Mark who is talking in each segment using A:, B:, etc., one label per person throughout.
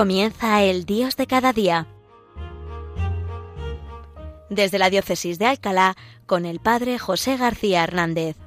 A: Comienza el Dios de cada día. Desde la Diócesis de Alcalá, con el Padre José García Hernández.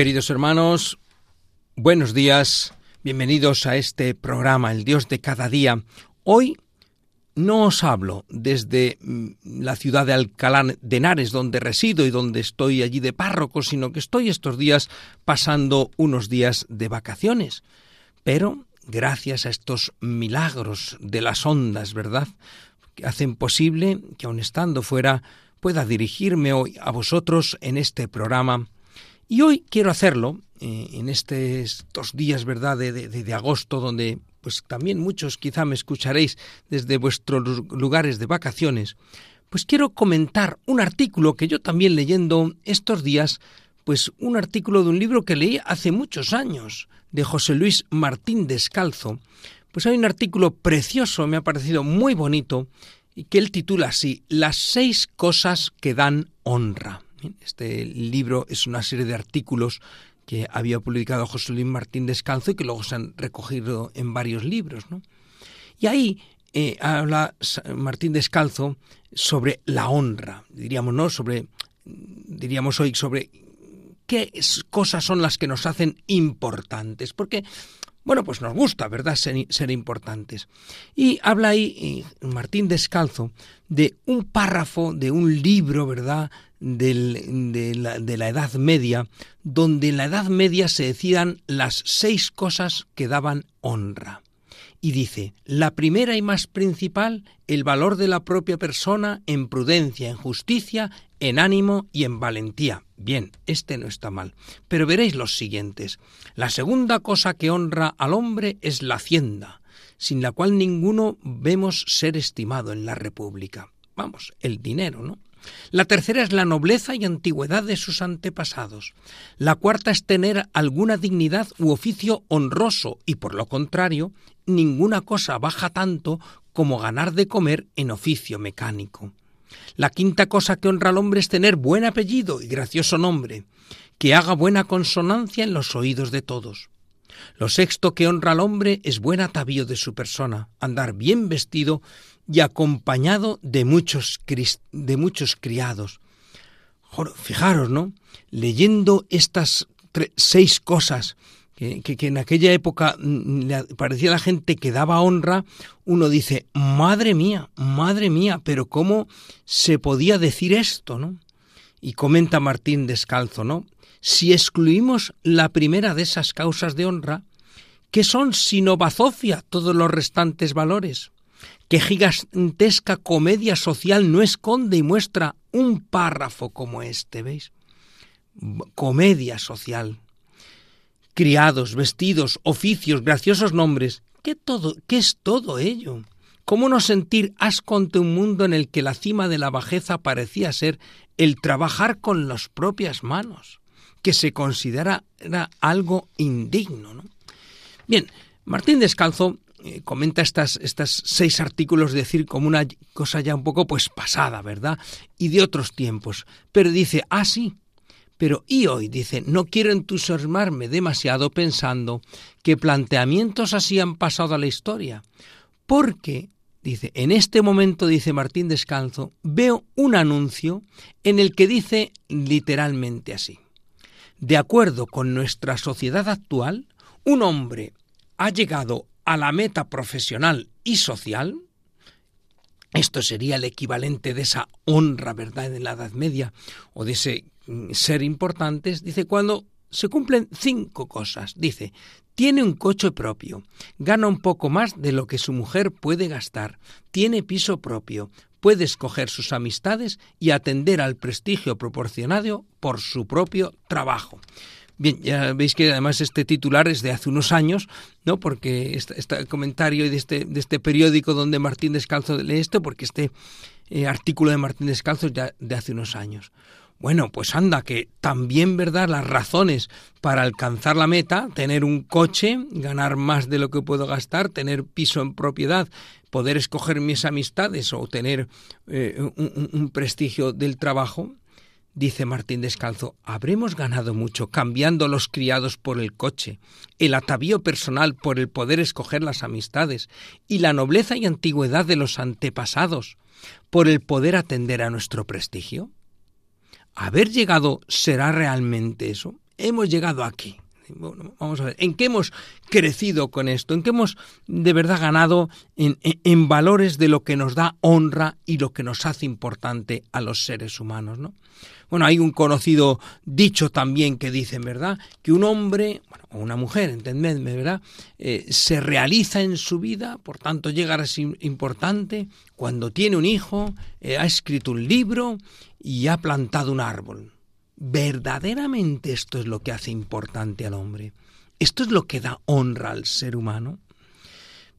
B: Queridos hermanos, buenos días, bienvenidos a este programa, El Dios de cada día. Hoy no os hablo desde mm, la ciudad de Alcalá de Henares, donde resido y donde estoy allí de párroco, sino que estoy estos días pasando unos días de vacaciones. Pero gracias a estos milagros de las ondas, ¿verdad? Que hacen posible que aun estando fuera pueda dirigirme hoy a vosotros en este programa y hoy quiero hacerlo, eh, en estos días, ¿verdad?, de, de, agosto, donde pues también muchos quizá me escucharéis desde vuestros lugares de vacaciones, pues quiero comentar un artículo que yo también leyendo estos días, pues un artículo de un libro que leí hace muchos años, de José Luis Martín Descalzo. Pues hay un artículo precioso, me ha parecido muy bonito, y que él titula así, Las seis cosas que dan honra. Este libro es una serie de artículos que había publicado José Luis Martín Descalzo y que luego se han recogido en varios libros. Y ahí eh, habla Martín Descalzo sobre la honra, diríamos, ¿no? Sobre, diríamos hoy, sobre qué cosas son las que nos hacen importantes. Porque bueno, pues nos gusta, ¿verdad?, ser, importantes. Y habla ahí Martín Descalzo de un párrafo de un libro, ¿verdad?, de, la, de, la, Edad Media, donde en la Edad Media se decían las seis cosas que daban honra. Y dice, la primera y más principal, el valor de la propia persona en prudencia, en justicia, en ánimo y en valentía. Bien, este no está mal. Pero veréis los siguientes. La segunda cosa que honra al hombre es la hacienda, sin la cual ninguno vemos ser estimado en la República. Vamos, el dinero, ¿no? La tercera es la nobleza y antigüedad de sus antepasados. La cuarta es tener alguna dignidad u oficio honroso y, por lo contrario, ninguna cosa baja tanto como ganar de comer en oficio mecánico. La quinta cosa que honra al hombre es tener buen apellido y gracioso nombre, que haga buena consonancia en los oídos de todos. Lo sexto que honra al hombre es buen atavío de su persona, andar bien vestido y acompañado de muchos, de muchos criados. Fijaros, ¿no? Leyendo estas seis cosas que, en aquella época mm, le parecía la gente que daba honra, uno dice, madre mía, madre mía, pero ¿cómo se podía decir esto, no? Y comenta Martín Descalzo, ¿no? Si excluimos la primera de esas causas de honra, ¿qué son sino bazofia todos los restantes valores? ¿Qué gigantesca comedia social no esconde y muestra un párrafo como este, ¿veis? Comedia social. Criados, vestidos, oficios, graciosos nombres. ¿Qué, todo, ¿Qué es todo ello? ¿Cómo no sentir asco ante un mundo en el que la cima de la bajeza parecía ser el trabajar con las propias manos, que se considera algo indigno? ¿no? Bien, Martín Descalzo eh, comenta estas, estas seis artículos, decir, como una cosa ya un poco pues pasada, ¿verdad? Y de otros tiempos. Pero dice, ah, sí, pero y hoy, dice, no quiero entusiasmarme demasiado pensando que planteamientos así han pasado a la historia, porque, dice, en este momento, dice Martín Descalzo, veo un anuncio en el que dice literalmente así. De acuerdo con nuestra sociedad actual, un hombre ha llegado a la meta profesional y social, esto sería el equivalente de esa honra, ¿verdad?, en la Edad Media, o de ese ser importantes, dice, cuando se cumplen cinco cosas. Dice, tiene un coche propio, gana un poco más de lo que su mujer puede gastar, tiene piso propio, puede escoger sus amistades y atender al prestigio proporcionado por su propio trabajo. Bien, ya veis que además este titular es de hace unos años, ¿no? Porque este, comentario de este, de este periódico donde Martín Descalzo lee esto, porque este eh, artículo de Martín Descalzo es ya de hace unos años. Bueno, pues anda, que también, ¿verdad? Las razones para alcanzar la meta, tener un coche, ganar más de lo que puedo gastar, tener piso en propiedad, poder escoger mis amistades o tener eh, un prestigio del trabajo, Dice Martín Descalzo, habremos ganado mucho cambiando los criados por el coche, el atavío personal por el poder escoger las amistades y la nobleza y antigüedad de los antepasados por el poder atender a nuestro prestigio. ¿Haber llegado será realmente eso? Hemos llegado aquí. vamos a ver, ¿en qué hemos crecido con esto? ¿En qué hemos de verdad ganado en, en, valores de lo que nos da honra y lo que nos hace importante a los seres humanos? ¿no? Bueno, hay un conocido dicho también que dicen, ¿verdad? Que un hombre, bueno, o una mujer, entendedme, ¿verdad? Eh, se realiza en su vida, por tanto llega a ser importante cuando tiene un hijo, eh, ha escrito un libro y ha plantado un árbol. Verdaderamente esto es lo que hace importante al hombre. Esto es lo que da honra al ser humano.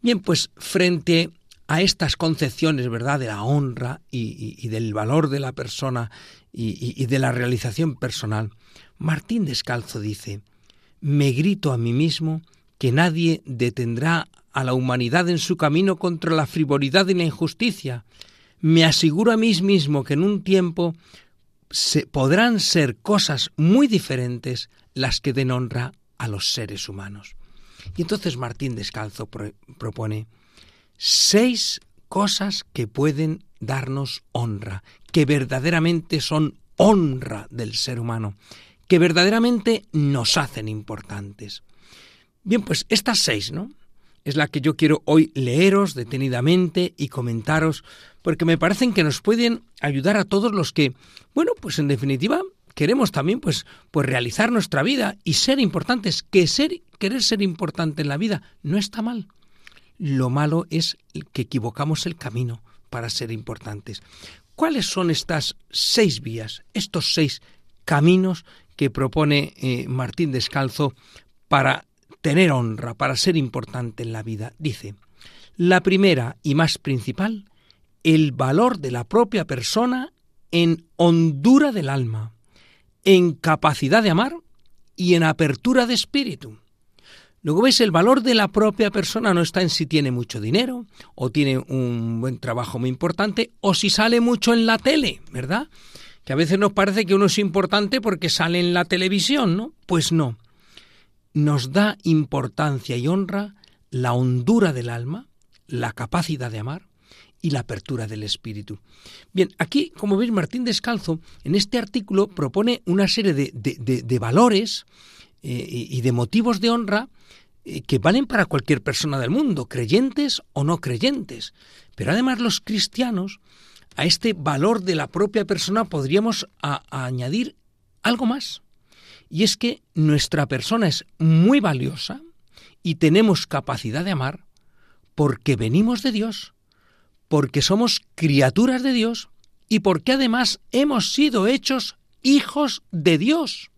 B: Bien, pues frente a estas concepciones, ¿verdad?, de la honra y, del valor de la persona y, de la realización personal, Martín Descalzo dice, me grito a mí mismo que nadie detendrá a la humanidad en su camino contra la frivolidad y la injusticia. Me aseguro a mí mismo que en un tiempo se, podrán ser cosas muy diferentes las que den honra a los seres humanos. Y entonces Martín Descalzo propone, seis cosas que pueden darnos honra, que verdaderamente son honra del ser humano, que verdaderamente nos hacen importantes. Bien, pues estas seis, ¿no? Es la que yo quiero hoy leeros detenidamente y comentaros, porque me parecen que nos pueden ayudar a todos los que, bueno, pues en definitiva queremos también pues, pues realizar nuestra vida y ser importantes, que ser, querer ser importante en la vida no está mal. Lo malo es que equivocamos el camino para ser importantes. ¿Cuáles son estas seis vías, estos seis caminos que propone eh, Martín Descalzo para tener honra, para ser importante en la vida? Dice, la primera y más principal, el valor de la propia persona en hondura del alma, en capacidad de amar y en apertura de espíritu. Luego ves, el valor de la propia persona no está en si tiene mucho dinero, o tiene un buen trabajo muy importante, o si sale mucho en la tele, ¿verdad? Que a veces nos parece que uno es importante porque sale en la televisión, ¿no? Pues no. Nos da importancia y honra la hondura del alma, la capacidad de amar y la apertura del espíritu. Bien, aquí, como veis, Martín Descalzo, en este artículo propone una serie de, valores eh, y de motivos de honra eh, que valen para cualquier persona del mundo, creyentes o no creyentes. Pero además los cristianos, a este valor de la propia persona podríamos añadir algo más. Y es que nuestra persona es muy valiosa y tenemos capacidad de amar porque venimos de Dios, porque somos criaturas de Dios y porque además hemos sido hechos hijos de Dios.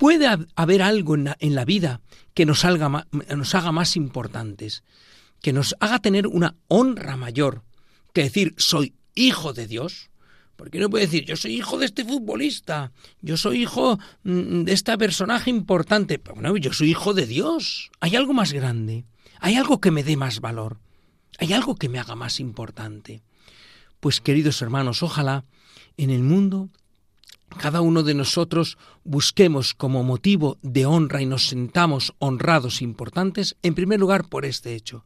B: Puede haber algo en la, vida que nos, haga más importantes, que nos haga tener una honra mayor que decir soy hijo de Dios. Porque no puede decir, yo soy hijo de este futbolista, yo soy hijo mm, de este personaje importante. Pero bueno, yo soy hijo de Dios. Hay algo más grande, hay algo que me dé más valor, hay algo que me haga más importante. Pues queridos hermanos, ojalá en el mundo cada uno de nosotros busquemos como motivo de honra y nos sentamos honrados e importantes, en primer lugar por este hecho,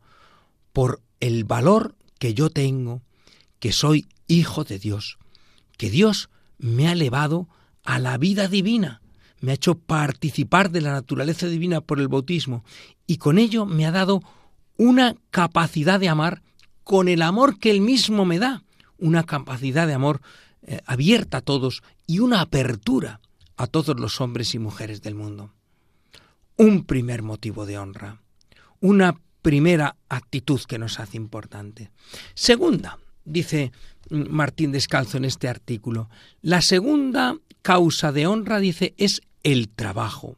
B: por el valor que yo tengo, que soy hijo de Dios, que Dios me ha elevado a la vida divina, me ha hecho participar de la naturaleza divina por el bautismo y con ello me ha dado una capacidad de amar con el amor que Él mismo me da, una capacidad de amor eh, abierta a todos y una apertura a todos los hombres y mujeres del mundo. Un primer motivo de honra, una primera actitud que nos hace importante. Segunda, dice Martín Descalzo en este artículo, la segunda causa de honra, dice, es el trabajo,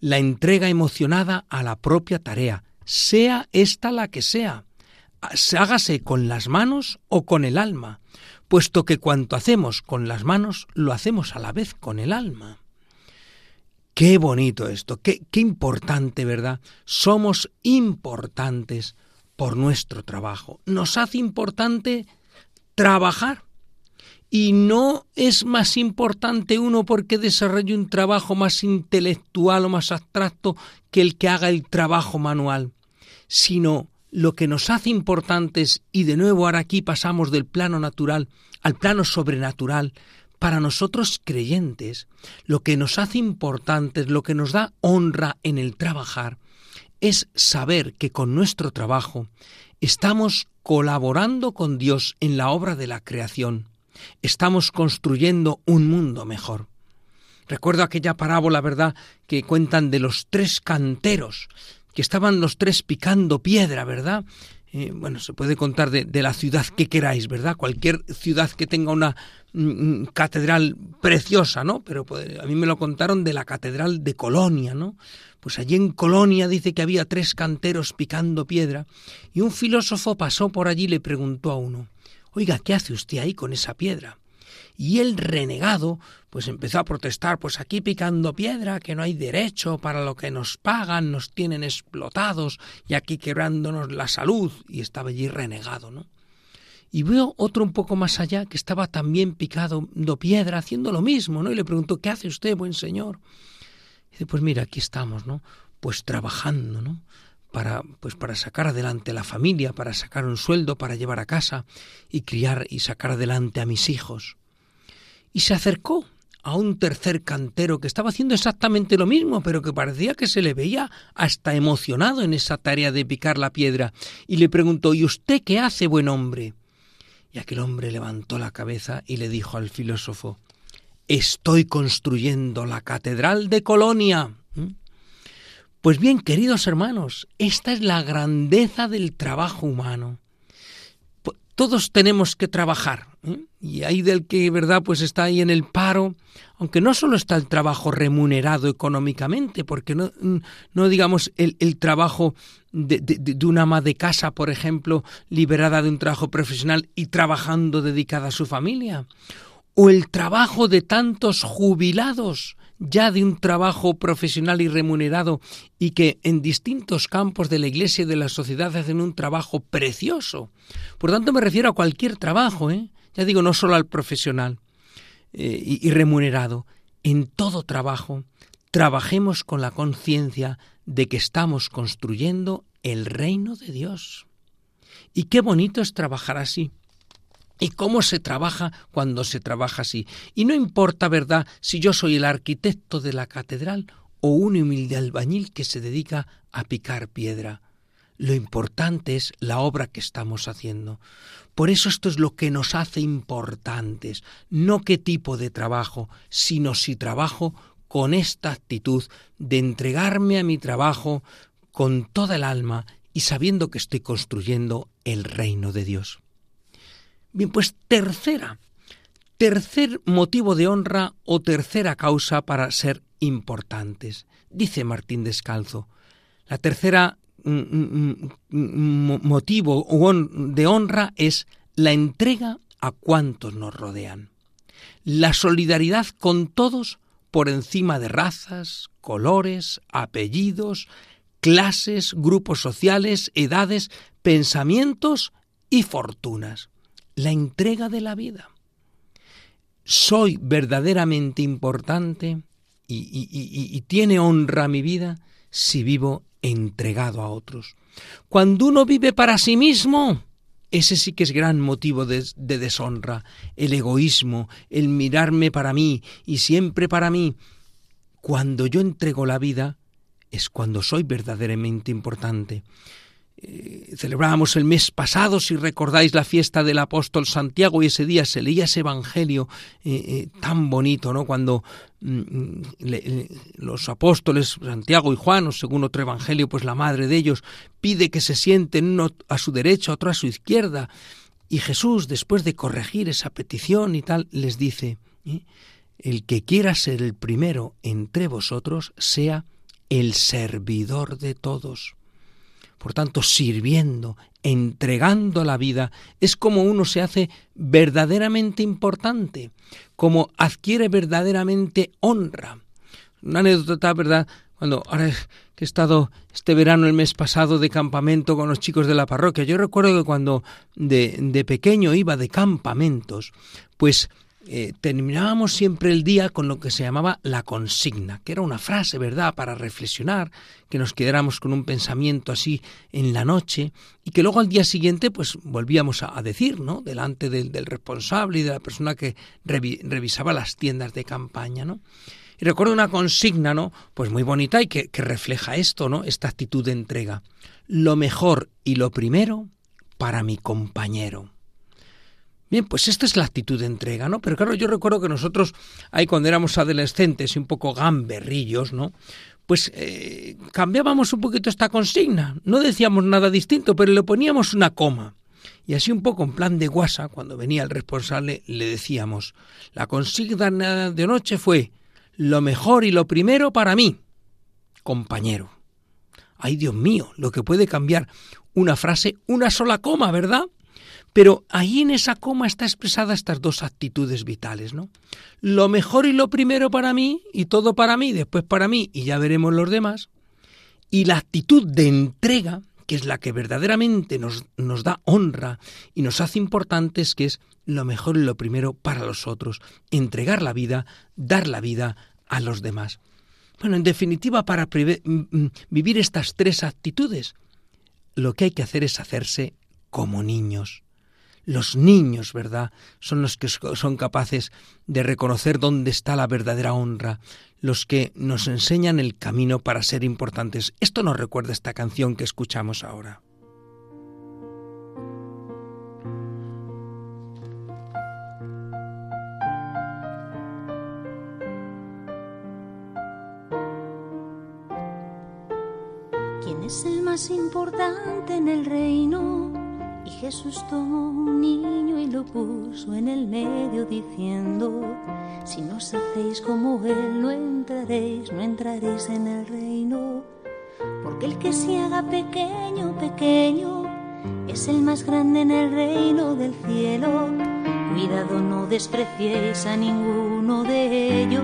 B: la entrega emocionada a la propia tarea, sea esta la que sea, hágase con las manos o con el alma, puesto que cuanto hacemos con las manos lo hacemos a la vez con el alma. Qué bonito esto, qué, qué importante, ¿verdad? Somos importantes por nuestro trabajo. Nos hace importante trabajar. Y no es más importante uno porque desarrolle un trabajo más intelectual o más abstracto que el que haga el trabajo manual, sino lo que nos hace importantes, y de nuevo ahora aquí pasamos del plano natural al plano sobrenatural, para nosotros creyentes, lo que nos hace importantes, lo que nos da honra en el trabajar, es saber que con nuestro trabajo estamos colaborando con Dios en la obra de la creación, estamos construyendo un mundo mejor. Recuerdo aquella parábola, ¿verdad?, que cuentan de los tres canteros, que estaban los tres picando piedra, ¿verdad? Eh, bueno, se puede contar de, la ciudad que queráis, ¿verdad? Cualquier ciudad que tenga una mm, mm, catedral preciosa, ¿no? Pero pues, a mí me lo contaron de la catedral de Colonia, ¿no? Pues allí en Colonia dice que había tres canteros picando piedra y un filósofo pasó por allí y le preguntó a uno, oiga, ¿qué hace usted ahí con esa piedra? Y el renegado pues empezó a protestar, pues aquí picando piedra, que no hay derecho para lo que nos pagan, nos tienen explotados y aquí quebrándonos la salud. Y estaba allí renegado, ¿no? Y veo otro un poco más allá que estaba también picando piedra, haciendo lo mismo, ¿no? Y le preguntó, ¿qué hace usted, buen señor? Y dice, pues mira, aquí estamos, ¿no? Pues trabajando, ¿no? Para, pues para sacar adelante la familia, para sacar un sueldo, para llevar a casa y criar y sacar adelante a mis hijos. Y se acercó a un tercer cantero que estaba haciendo exactamente lo mismo, pero que parecía que se le veía hasta emocionado en esa tarea de picar la piedra, y le preguntó ¿Y usted qué hace, buen hombre? Y aquel hombre levantó la cabeza y le dijo al filósofo Estoy construyendo la catedral de Colonia. ¿Mm? Pues bien, queridos hermanos, esta es la grandeza del trabajo humano. Todos tenemos que trabajar, ¿eh? y hay del que, verdad, pues está ahí en el paro, aunque no solo está el trabajo remunerado económicamente, porque no, no digamos el, trabajo de, de, una ama de casa, por ejemplo, liberada de un trabajo profesional y trabajando dedicada a su familia, o el trabajo de tantos jubilados ya de un trabajo profesional y remunerado y que en distintos campos de la Iglesia y de la sociedad hacen un trabajo precioso. Por tanto, me refiero a cualquier trabajo, ¿eh? ya digo, no solo al profesional eh, y, y remunerado. En todo trabajo, trabajemos con la conciencia de que estamos construyendo el reino de Dios. Y qué bonito es trabajar así y cómo se trabaja cuando se trabaja así. Y no importa, ¿verdad?, si yo soy el arquitecto de la catedral o un humilde albañil que se dedica a picar piedra. Lo importante es la obra que estamos haciendo. Por eso esto es lo que nos hace importantes, no qué tipo de trabajo, sino si trabajo con esta actitud de entregarme a mi trabajo con toda el alma y sabiendo que estoy construyendo el reino de Dios. Bien, pues tercera, tercer motivo de honra o tercera causa para ser importantes. Dice Martín Descalzo, la tercera mm, mm, mm, motivo de honra es la entrega a cuantos nos rodean. La solidaridad con todos por encima de razas, colores, apellidos, clases, grupos sociales, edades, pensamientos y fortunas la entrega de la vida. Soy verdaderamente importante y, tiene honra mi vida si vivo entregado a otros. Cuando uno vive para sí mismo, ese sí que es gran motivo de, de, deshonra, el egoísmo, el mirarme para mí y siempre para mí. Cuando yo entrego la vida es cuando soy verdaderamente importante. Eh, celebrábamos el mes pasado, si recordáis la fiesta del apóstol Santiago, y ese día se leía ese evangelio eh, eh, tan bonito, ¿no? Cuando mm, mm, los apóstoles Santiago y Juan, o según otro evangelio, pues la madre de ellos pide que se sienten uno a su derecha, otro a su izquierda, y Jesús, después de corregir esa petición y tal, les dice, el que quiera ser el primero entre vosotros, sea el servidor de todos. Por tanto, sirviendo, entregando la vida, es como uno se hace verdaderamente importante, como adquiere verdaderamente honra. Una anécdota, ¿verdad? Cuando ahora que he estado este verano, el mes pasado, de campamento con los chicos de la parroquia, yo recuerdo que cuando de, de pequeño iba de campamentos, pues eh, terminábamos siempre el día con lo que se llamaba la consigna, que era una frase, ¿verdad?, para reflexionar, que nos quedáramos con un pensamiento así en la noche y que luego al día siguiente pues volvíamos a, decir, ¿no?, delante del, responsable y de la persona que revisaba las tiendas de campaña, ¿no? Y recuerdo una consigna, ¿no?, pues muy bonita y que, que refleja esto, ¿no?, esta actitud de entrega. Lo mejor y lo primero para mi compañero. Bien, pues esta es la actitud de entrega, ¿no? Pero claro, yo recuerdo que nosotros, ahí cuando éramos adolescentes y un poco gamberrillos, ¿no? Pues eh, cambiábamos un poquito esta consigna. No decíamos nada distinto, pero le poníamos una coma. Y así un poco en plan de guasa, cuando venía el responsable, le decíamos, la consigna de noche fue lo mejor y lo primero para mí, compañero. Ay, Dios mío, lo que puede cambiar una frase, una sola coma, ¿verdad? Pero ahí en esa coma está expresada estas dos actitudes vitales, ¿no? Lo mejor y lo primero para mí, y todo para mí, después para mí, y ya veremos los demás. Y la actitud de entrega, que es la que verdaderamente nos, nos da honra y nos hace importantes, que es lo mejor y lo primero para los otros. Entregar la vida, dar la vida a los demás. Bueno, en definitiva, para vivir estas tres actitudes, lo que hay que hacer es hacerse como niños. Los niños, ¿verdad? Son los que son capaces de reconocer dónde está la verdadera honra, los que nos enseñan el camino para ser importantes. Esto nos recuerda esta canción que escuchamos ahora.
C: ¿Quién es el más importante en el reino? Y Jesús tomó un niño y lo puso en el medio diciendo, si no os hacéis como Él, no entraréis, no entraréis en el reino. Porque el que se haga pequeño, pequeño, es el más grande en el reino del cielo. Cuidado, no despreciéis a ninguno de ellos,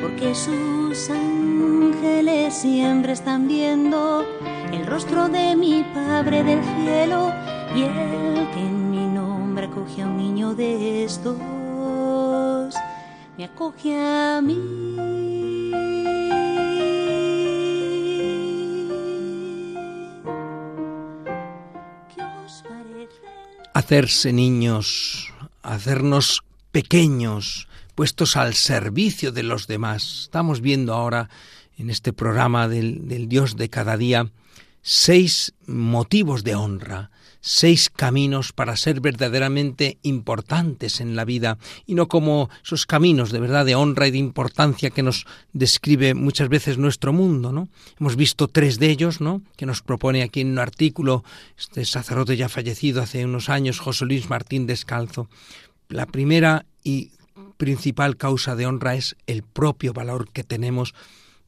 C: porque sus ángeles siempre están viendo rostro de mi Padre del cielo y el que en mi nombre acoge a un niño de estos, me acoge a mí.
B: Hacerse niños, hacernos pequeños, puestos al servicio de los demás. Estamos viendo ahora en este programa del, del Dios de cada día seis motivos de honra, seis caminos para ser verdaderamente importantes en la vida y no como esos caminos de verdad de honra y de importancia que nos describe muchas veces nuestro mundo, ¿no? Hemos visto tres de ellos, ¿no? que nos propone aquí en un artículo este sacerdote ya fallecido hace unos años, José Luis Martín Descalzo. La primera y principal causa de honra es el propio valor que tenemos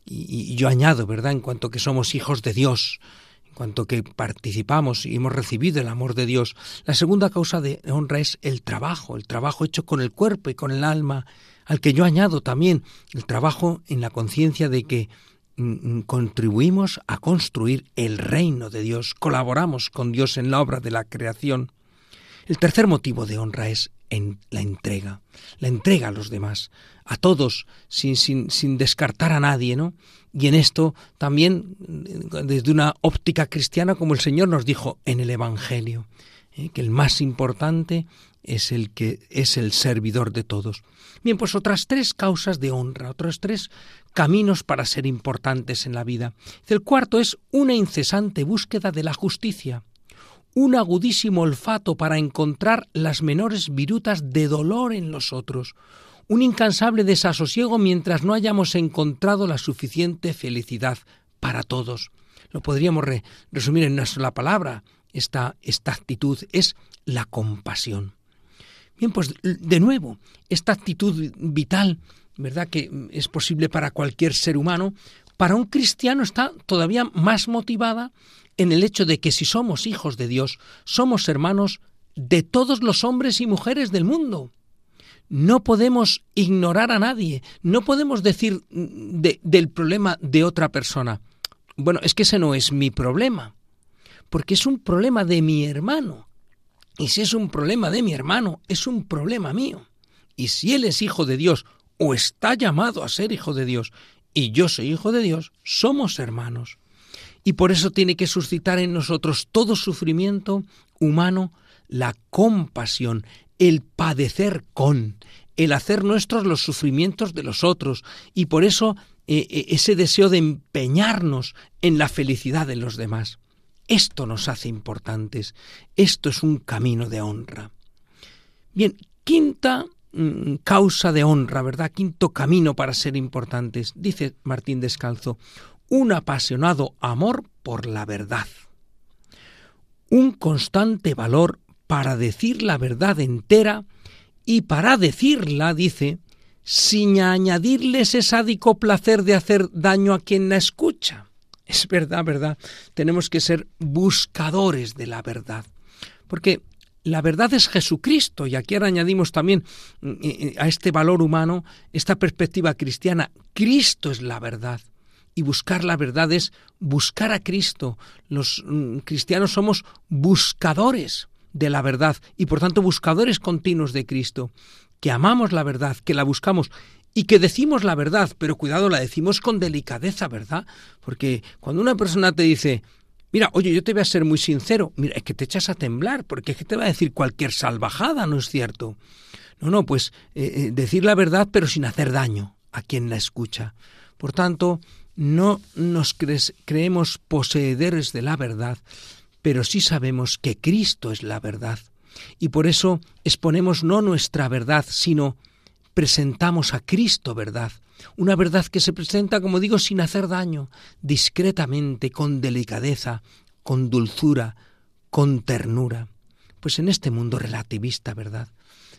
B: y, y yo añado, ¿verdad?, en cuanto que somos hijos de Dios, cuanto que participamos y hemos recibido el amor de Dios. La segunda causa de honra es el trabajo, el trabajo hecho con el cuerpo y con el alma, al que yo añado también el trabajo en la conciencia de que mm, mm, contribuimos a construir el reino de Dios, colaboramos con Dios en la obra de la creación. El tercer motivo de honra es en la entrega, la entrega a los demás, a todos, sin, sin, sin descartar a nadie, ¿no? Y en esto también desde una óptica cristiana, como el Señor nos dijo en el Evangelio, ¿eh? que el más importante es el que es el servidor de todos. Bien, pues otras tres causas de honra, otros tres caminos para ser importantes en la vida. El cuarto es una incesante búsqueda de la justicia, un agudísimo olfato para encontrar las menores virutas de dolor en los otros, un incansable desasosiego mientras no hayamos encontrado la suficiente felicidad para todos. Lo podríamos resumir en una sola palabra. Esta, esta actitud es la compasión. Bien, pues de nuevo, esta actitud vital, ¿verdad? Que es posible para cualquier ser humano, para un cristiano está todavía más motivada en el hecho de que si somos hijos de Dios, somos hermanos de todos los hombres y mujeres del mundo. No podemos ignorar a nadie, no podemos decir del problema de otra persona. Bueno, es que ese no es mi problema, porque es un problema de mi hermano. Y si es un problema de mi hermano, es un problema mío. Y si él es hijo de Dios o está llamado a ser hijo de Dios y yo soy hijo de Dios, somos hermanos. Y por eso tiene que suscitar en nosotros todo sufrimiento humano la compasión, el padecer con, el hacer nuestros los sufrimientos de los otros y por eso eh, eh, ese deseo de empeñarnos en la felicidad de los demás. Esto nos hace importantes. Esto es un camino de honra. Bien, quinta mm, causa de honra, ¿verdad? Quinto camino para ser importantes. Dice Martín Descalzo, un apasionado amor por la verdad. Un constante valor para decir la verdad entera y para decirla, dice, sin añadirle ese sádico placer de hacer daño a quien la escucha. Es verdad, verdad. Tenemos que ser buscadores de la verdad. Porque la verdad es Jesucristo y aquí ahora añadimos también eh, eh, a este valor humano esta perspectiva cristiana. Cristo es la verdad. Y buscar la verdad es buscar a Cristo. Los mm, cristianos somos buscadores de la verdad y por tanto buscadores continuos de Cristo, que amamos la verdad, que la buscamos y que decimos la verdad, pero cuidado, la decimos con delicadeza, ¿verdad? Porque cuando una persona te dice, mira, oye, yo te voy a ser muy sincero, mira, es que te echas a temblar, porque es que te va a decir cualquier salvajada, ¿no es cierto? No, no, pues eh, eh, decir la verdad, pero sin hacer daño a quien la escucha. Por tanto, no nos creemos poseedores de la verdad, pero sí sabemos que Cristo es la verdad. Y por eso exponemos no nuestra verdad, sino presentamos a Cristo verdad, una verdad que se presenta, como digo, sin hacer daño, discretamente, con delicadeza, con dulzura, con ternura. Pues en este mundo relativista, ¿verdad?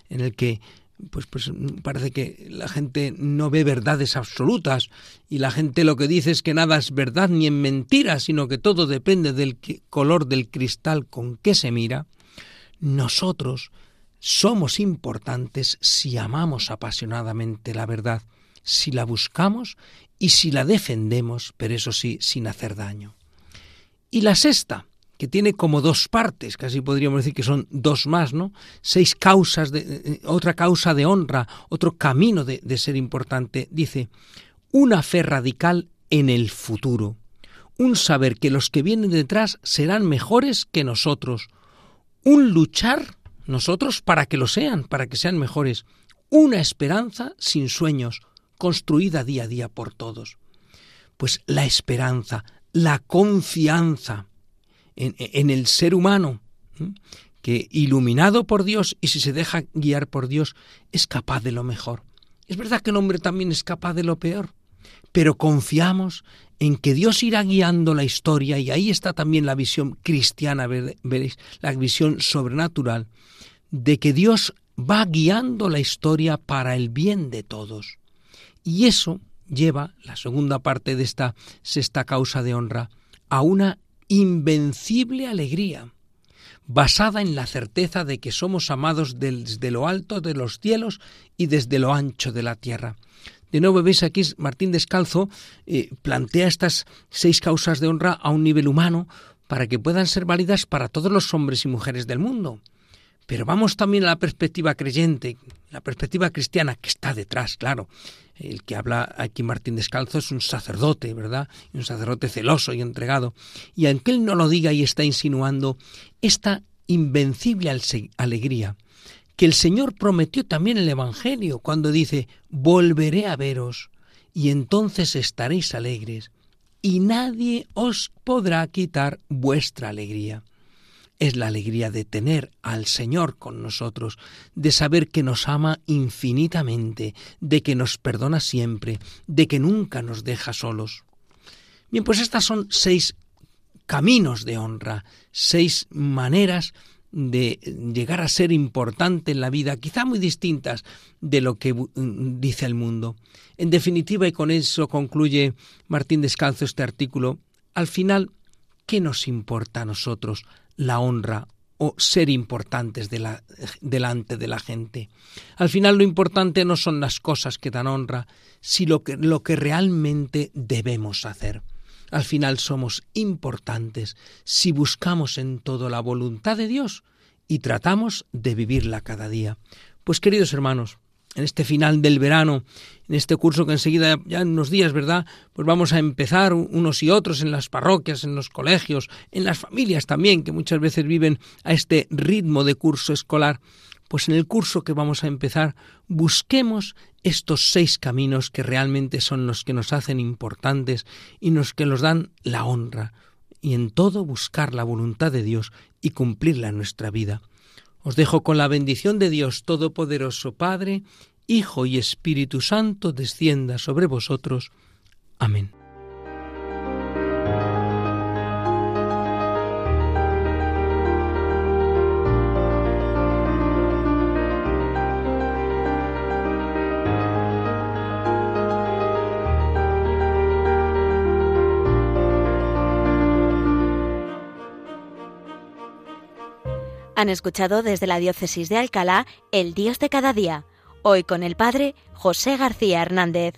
B: En el que pues, pues parece que la gente no ve verdades absolutas y la gente lo que dice es que nada es verdad ni en mentira, sino que todo depende del color del cristal con que se mira, nosotros somos importantes si amamos apasionadamente la verdad, si la buscamos y si la defendemos, pero eso sí, sin hacer daño. Y la sexta, que tiene como dos partes, casi podríamos decir que son dos más, ¿no? Seis causas, de, eh, eh, otra causa de honra, otro camino de, de ser importante, dice, una fe radical en el futuro, un saber que los que vienen detrás serán mejores que nosotros, un luchar nosotros para que lo sean, para que sean mejores. Una esperanza sin sueños, construida día a día por todos. Pues la esperanza, la confianza en, el ser humano, que iluminado por Dios y si se deja guiar por Dios, es capaz de lo mejor. Es verdad que el hombre también es capaz de lo peor, pero confiamos en que Dios irá guiando la historia y ahí está también la visión cristiana, veréis, la visión sobrenatural, de que Dios va guiando la historia para el bien de todos. Y eso lleva, la segunda parte de esta sexta causa de honra, a una invencible alegría, basada en la certeza de que somos amados desde lo alto de los cielos y desde lo ancho de la tierra. De nuevo veis aquí Martín Descalzo eh, plantea estas seis causas de honra a un nivel humano para que puedan ser válidas para todos los hombres y mujeres del mundo Pero vamos también a la perspectiva creyente, la perspectiva cristiana que está detrás, claro. El que habla aquí Martín Descalzo es un sacerdote, ¿verdad? Un sacerdote celoso y entregado. Y aunque él no lo diga y está insinuando esta invencible alegría que el Señor prometió también en el Evangelio cuando dice, volveré a veros y entonces estaréis alegres y nadie os podrá quitar vuestra alegría es la alegría de tener al Señor con nosotros, de saber que nos ama infinitamente, de que nos perdona siempre, de que nunca nos deja solos. Bien, pues estas son seis caminos de honra, seis maneras de llegar a ser importante en la vida, quizá muy distintas de lo que dice el mundo. En definitiva, y con eso concluye Martín Descalzo este artículo, al final, ¿qué nos importa a nosotros la honra o ser importantes de la, delante de la gente. Al final lo importante no son las cosas que dan honra, sino lo que realmente debemos hacer. Al final somos importantes si buscamos en todo la voluntad de Dios y tratamos de vivirla cada día. Pues queridos hermanos, en este final del verano, en este curso que enseguida, ya en unos días, ¿verdad? Pues vamos a empezar unos y otros en las parroquias, en los colegios, en las familias también, que muchas veces viven a este ritmo de curso escolar. Pues en el curso que vamos a empezar, busquemos estos seis caminos que realmente son los que nos hacen importantes y los que nos dan la honra, y en todo buscar la voluntad de Dios y cumplirla en nuestra vida. Os dejo con la bendición de Dios Todopoderoso, Padre, Hijo y Espíritu Santo, descienda sobre vosotros. Amén.
A: Han escuchado desde la Diócesis de Alcalá El Dios de cada día, hoy con el Padre José García Hernández.